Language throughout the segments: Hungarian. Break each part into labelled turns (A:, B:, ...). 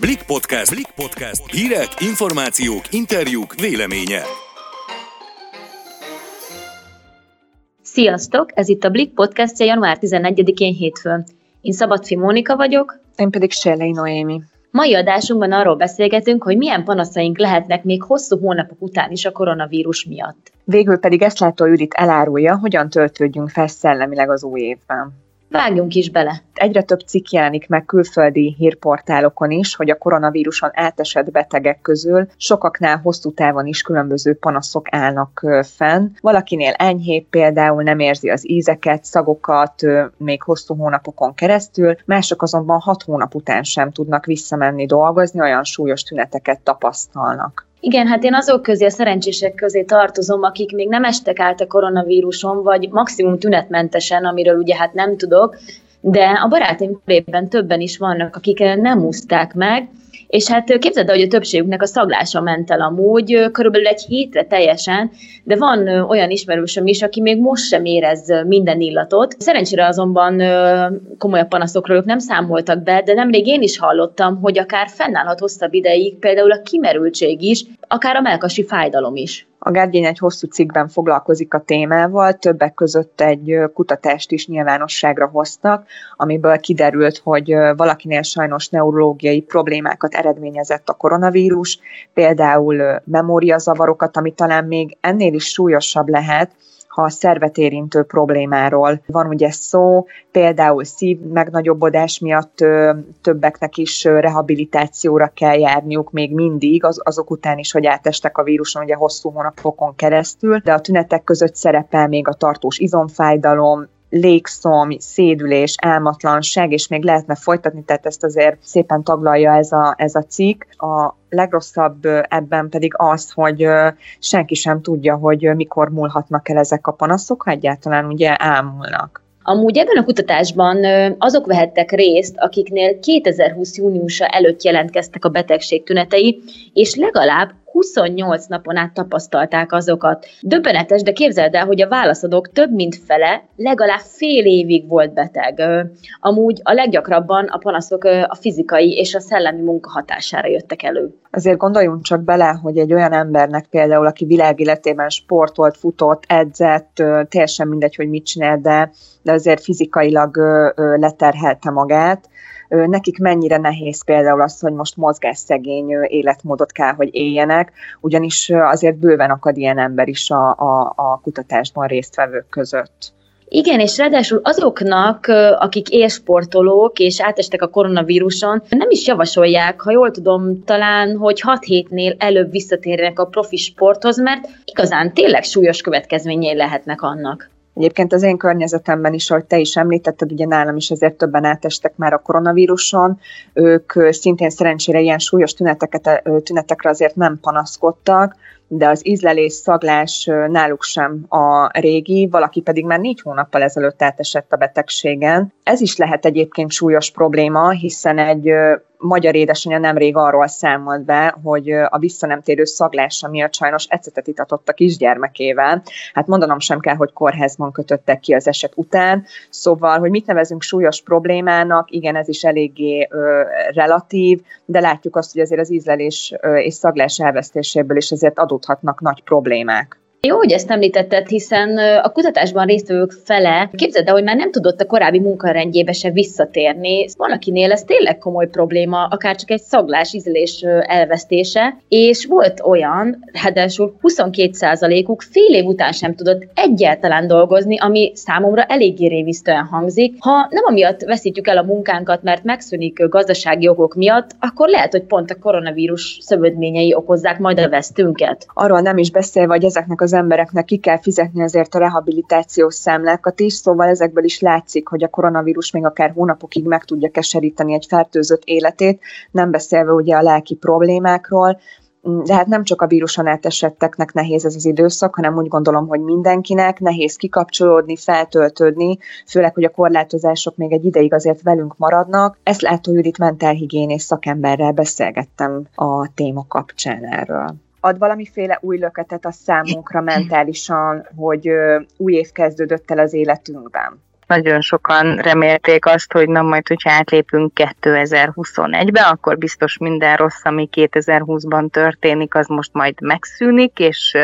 A: Blik Podcast. Blik Podcast. Hírek, információk, interjúk, véleménye.
B: Sziasztok! Ez itt a Blik podcastja január 14-én hétfőn. Én Szabadfi Mónika vagyok.
C: Én pedig Sérlei Noémi.
B: Mai adásunkban arról beszélgetünk, hogy milyen panaszaink lehetnek még hosszú hónapok után is a koronavírus miatt.
C: Végül pedig ezt látó Judit elárulja, hogyan töltődjünk fel szellemileg az új évben.
B: Vágjunk is bele.
C: Egyre több cikk jelenik meg külföldi hírportálokon is, hogy a koronavíruson átesett betegek közül sokaknál hosszú távon is különböző panaszok állnak fenn. Valakinél enyhébb például nem érzi az ízeket, szagokat még hosszú hónapokon keresztül, mások azonban hat hónap után sem tudnak visszamenni dolgozni, olyan súlyos tüneteket tapasztalnak.
B: Igen, hát én azok közé, a szerencsések közé tartozom, akik még nem estek át a koronavíruson, vagy maximum tünetmentesen, amiről ugye hát nem tudok, de a barátaim körében többen is vannak, akik nem úszták meg, és hát képzeld el, hogy a többségüknek a szaglása ment el amúgy, körülbelül egy hétre teljesen, de van olyan ismerősöm is, aki még most sem érez minden illatot. Szerencsére azonban komolyabb panaszokról ők nem számoltak be, de nemrég én is hallottam, hogy akár fennállhat hosszabb ideig például a kimerültség is, akár a melkasi fájdalom is.
C: A Guardian egy hosszú cikkben foglalkozik a témával, többek között egy kutatást is nyilvánosságra hoztak, amiből kiderült, hogy valakinél sajnos neurológiai problémákat eredményezett a koronavírus, például memóriazavarokat, ami talán még ennél is súlyosabb lehet, ha a szervet érintő problémáról. Van ugye szó, például szív megnagyobbodás miatt többeknek is rehabilitációra kell járniuk még mindig, az, azok után is, hogy átestek a víruson ugye hosszú hónapokon keresztül, de a tünetek között szerepel még a tartós izomfájdalom, légszom, szédülés, álmatlanság, és még lehetne folytatni, tehát ezt azért szépen taglalja ez a, ez a cikk. A legrosszabb ebben pedig az, hogy senki sem tudja, hogy mikor múlhatnak el ezek a panaszok, ha egyáltalán ugye elmúlnak.
B: Amúgy ebben a kutatásban azok vehettek részt, akiknél 2020. júniusa előtt jelentkeztek a betegség tünetei, és legalább 28 napon át tapasztalták azokat. Döbbenetes, de képzeld el, hogy a válaszadók több mint fele legalább fél évig volt beteg. Amúgy a leggyakrabban a panaszok a fizikai és a szellemi munka hatására jöttek elő.
C: Azért gondoljunk csak bele, hogy egy olyan embernek például, aki világéletében sportolt, futott, edzett, teljesen mindegy, hogy mit csinál, de, de azért fizikailag leterhelte magát, nekik mennyire nehéz például az, hogy most mozgásszegény életmódot kell, hogy éljenek, ugyanis azért bőven akad ilyen ember is a, a, a kutatásban résztvevők között.
B: Igen, és ráadásul azoknak, akik élsportolók és átestek a koronavíruson, nem is javasolják, ha jól tudom, talán, hogy 6 hétnél előbb visszatérjenek a profi sporthoz, mert igazán tényleg súlyos következményei lehetnek annak.
C: Egyébként az én környezetemben is, ahogy te is említetted, ugye nálam is azért többen átestek már a koronavíruson, ők szintén szerencsére ilyen súlyos tüneteket, tünetekre azért nem panaszkodtak, de az ízlelés, szaglás náluk sem a régi, valaki pedig már négy hónappal ezelőtt átesett a betegségen. Ez is lehet egyébként súlyos probléma, hiszen egy magyar édesanyja nemrég arról számolt be, hogy a visszanemtérő szaglása miatt sajnos ecetet itatott a kisgyermekével. Hát mondanom sem kell, hogy kórházban kötöttek ki az eset után. Szóval, hogy mit nevezünk súlyos problémának, igen, ez is eléggé ö, relatív, de látjuk azt, hogy azért az ízlelés ö, és szaglás elvesztéséből is azért adódhatnak nagy problémák.
B: Jó, hogy ezt említetted, hiszen a kutatásban résztvevők fele képzeld el, hogy már nem tudott a korábbi munkarendjébe se visszatérni. Van, akinél ez tényleg komoly probléma, akár csak egy szaglás, ízlés elvesztése, és volt olyan, ráadásul 22%-uk fél év után sem tudott egyáltalán dolgozni, ami számomra eléggé rémisztően hangzik. Ha nem amiatt veszítjük el a munkánkat, mert megszűnik gazdasági okok miatt, akkor lehet, hogy pont a koronavírus szövődményei okozzák majd a vesztünket.
C: Arról nem is beszélve, hogy ezeknek az embereknek ki kell fizetni azért a rehabilitációs számlákat is, szóval ezekből is látszik, hogy a koronavírus még akár hónapokig meg tudja keseríteni egy fertőzött életét, nem beszélve ugye a lelki problémákról, de hát nem csak a víruson átesetteknek nehéz ez az időszak, hanem úgy gondolom, hogy mindenkinek nehéz kikapcsolódni, feltöltődni, főleg, hogy a korlátozások még egy ideig azért velünk maradnak. Ezt látó Judit mentálhigiénész szakemberrel beszélgettem a téma kapcsán erről ad valamiféle új löketet a számunkra mentálisan, hogy új év kezdődött el az életünkben.
D: nagyon sokan remélték azt, hogy na majd, hogyha átlépünk 2021-be, akkor biztos minden rossz, ami 2020-ban történik, az most majd megszűnik, és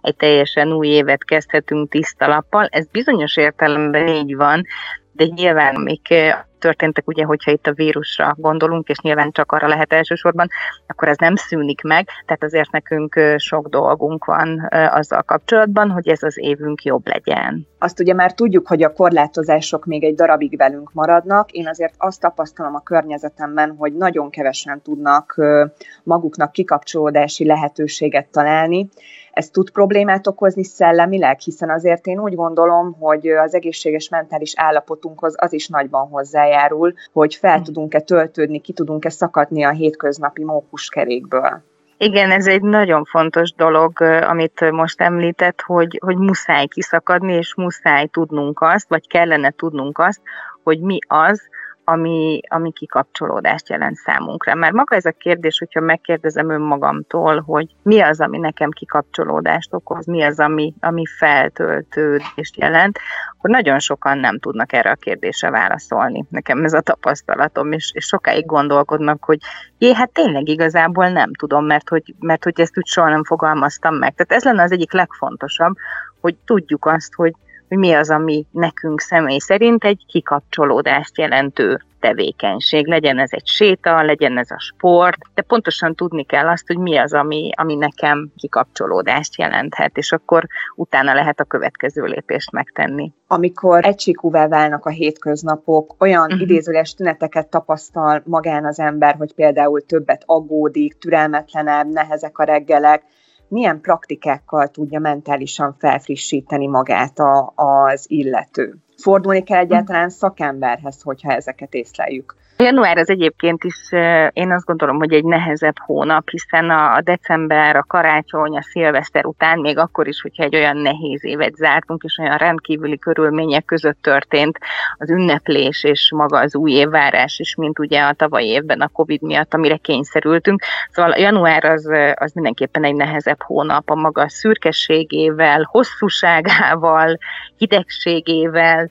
D: egy teljesen új évet kezdhetünk tiszta lappal. Ez bizonyos értelemben így van, de nyilván amik történtek, ugye, hogyha itt a vírusra gondolunk, és nyilván csak arra lehet elsősorban, akkor ez nem szűnik meg, tehát azért nekünk sok dolgunk van azzal kapcsolatban, hogy ez az évünk jobb legyen.
C: Azt ugye már tudjuk, hogy a korlátozások még egy darabig velünk maradnak. Én azért azt tapasztalom a környezetemben, hogy nagyon kevesen tudnak maguknak kikapcsolódási lehetőséget találni, ez tud problémát okozni szellemileg, hiszen azért én úgy gondolom, hogy az egészséges mentális állapotunkhoz az is nagyban hozzájárul, hogy fel hm. tudunk-e töltődni, ki tudunk-e szakadni a hétköznapi mókuskerékből.
D: Igen, ez egy nagyon fontos dolog, amit most említett, hogy, hogy muszáj kiszakadni, és muszáj tudnunk azt, vagy kellene tudnunk azt, hogy mi az, ami, ami kikapcsolódást jelent számunkra. Mert maga ez a kérdés, hogyha megkérdezem önmagamtól, hogy mi az, ami nekem kikapcsolódást okoz, mi az, ami, ami feltöltődést jelent, akkor nagyon sokan nem tudnak erre a kérdésre válaszolni. Nekem ez a tapasztalatom, és, és sokáig gondolkodnak, hogy jé, hát tényleg igazából nem tudom, mert hogy, mert hogy ezt úgy soha nem fogalmaztam meg. Tehát ez lenne az egyik legfontosabb, hogy tudjuk azt, hogy, hogy mi az, ami nekünk személy szerint egy kikapcsolódást jelentő tevékenység. Legyen ez egy séta, legyen ez a sport, de pontosan tudni kell azt, hogy mi az, ami, ami nekem kikapcsolódást jelenthet, és akkor utána lehet a következő lépést megtenni.
C: Amikor egysikúvá válnak a hétköznapok, olyan uh-huh. idézőles tüneteket tapasztal magán az ember, hogy például többet aggódik, türelmetlenebb, nehezek a reggelek, milyen praktikákkal tudja mentálisan felfrissíteni magát a, az illető. Fordulni kell egyáltalán szakemberhez, hogyha ezeket észleljük.
D: Január az egyébként is, én azt gondolom, hogy egy nehezebb hónap, hiszen a december, a karácsony, a szilveszter után, még akkor is, hogyha egy olyan nehéz évet zártunk, és olyan rendkívüli körülmények között történt az ünneplés és maga az új évvárás is, mint ugye a tavalyi évben a Covid miatt, amire kényszerültünk. Szóval január az, az mindenképpen egy nehezebb hónap a maga szürkességével, hosszúságával, hidegségével,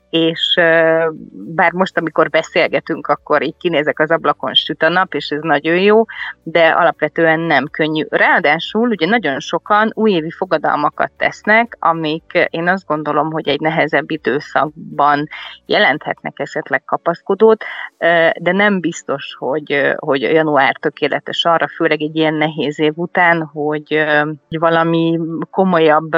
D: és bár most, amikor beszélgetünk, akkor így kinézek az ablakon, süt a nap, és ez nagyon jó, de alapvetően nem könnyű. Ráadásul ugye nagyon sokan újévi fogadalmakat tesznek, amik én azt gondolom, hogy egy nehezebb időszakban jelenthetnek esetleg kapaszkodót, de nem biztos, hogy, hogy január tökéletes arra, főleg egy ilyen nehéz év után, hogy valami komolyabb,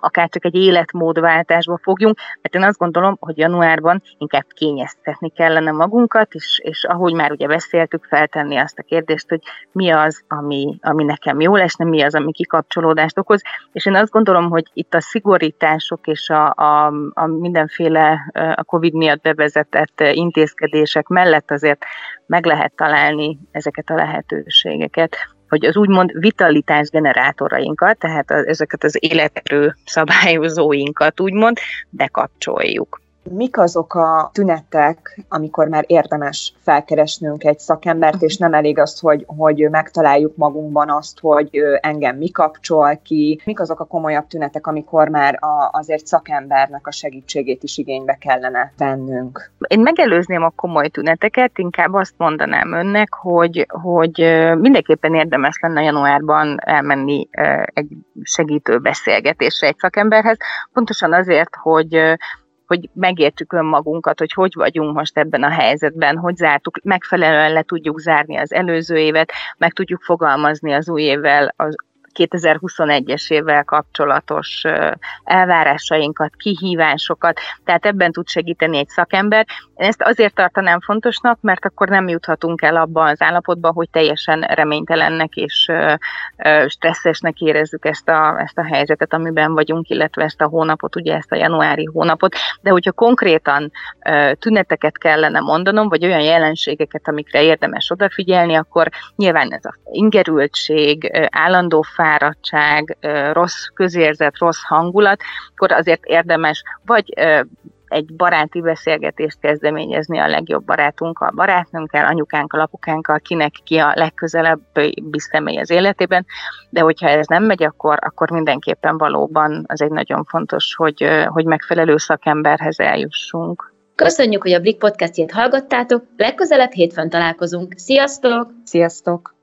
D: akár csak egy életmódváltásba fogjunk, mert én azt gondolom, gondolom, hogy januárban inkább kényeztetni kellene magunkat, és, és ahogy már ugye beszéltük, feltenni azt a kérdést, hogy mi az, ami, ami nekem jó lesne, mi az, ami kikapcsolódást okoz, és én azt gondolom, hogy itt a szigorítások és a, a, a mindenféle a COVID miatt bevezetett intézkedések mellett azért meg lehet találni ezeket a lehetőségeket hogy az úgymond vitalitás generátorainkat, tehát ezeket az életerő szabályozóinkat úgymond bekapcsoljuk.
C: Mik azok a tünetek, amikor már érdemes felkeresnünk egy szakembert, és nem elég az, hogy, hogy megtaláljuk magunkban azt, hogy engem mi kapcsol ki? Mik azok a komolyabb tünetek, amikor már a, azért szakembernek a segítségét is igénybe kellene vennünk?
D: Én megelőzném a komoly tüneteket, inkább azt mondanám önnek, hogy, hogy mindenképpen érdemes lenne januárban elmenni egy segítő beszélgetésre egy szakemberhez, pontosan azért, hogy hogy megértsük önmagunkat, hogy hogy vagyunk most ebben a helyzetben, hogy zártuk, megfelelően le tudjuk zárni az előző évet, meg tudjuk fogalmazni az új évvel az 2021-es évvel kapcsolatos elvárásainkat, kihívásokat, tehát ebben tud segíteni egy szakember. Ezt azért tartanám fontosnak, mert akkor nem juthatunk el abba az állapotba, hogy teljesen reménytelennek és stresszesnek érezzük ezt a, ezt a helyzetet, amiben vagyunk, illetve ezt a hónapot, ugye ezt a januári hónapot. De hogyha konkrétan tüneteket kellene mondanom, vagy olyan jelenségeket, amikre érdemes odafigyelni, akkor nyilván ez a ingerültség, állandó fáradtság, rossz közérzet, rossz hangulat, akkor azért érdemes vagy egy baráti beszélgetést kezdeményezni a legjobb barátunkkal, barátnőnkkel, anyukánkkal, apukánkkal, kinek ki a legközelebbi személy az életében, de hogyha ez nem megy, akkor, akkor mindenképpen valóban az egy nagyon fontos, hogy, hogy megfelelő szakemberhez eljussunk.
B: Köszönjük, hogy a Blik podcastjét hallgattátok, legközelebb hétfőn találkozunk. Sziasztok!
C: Sziasztok!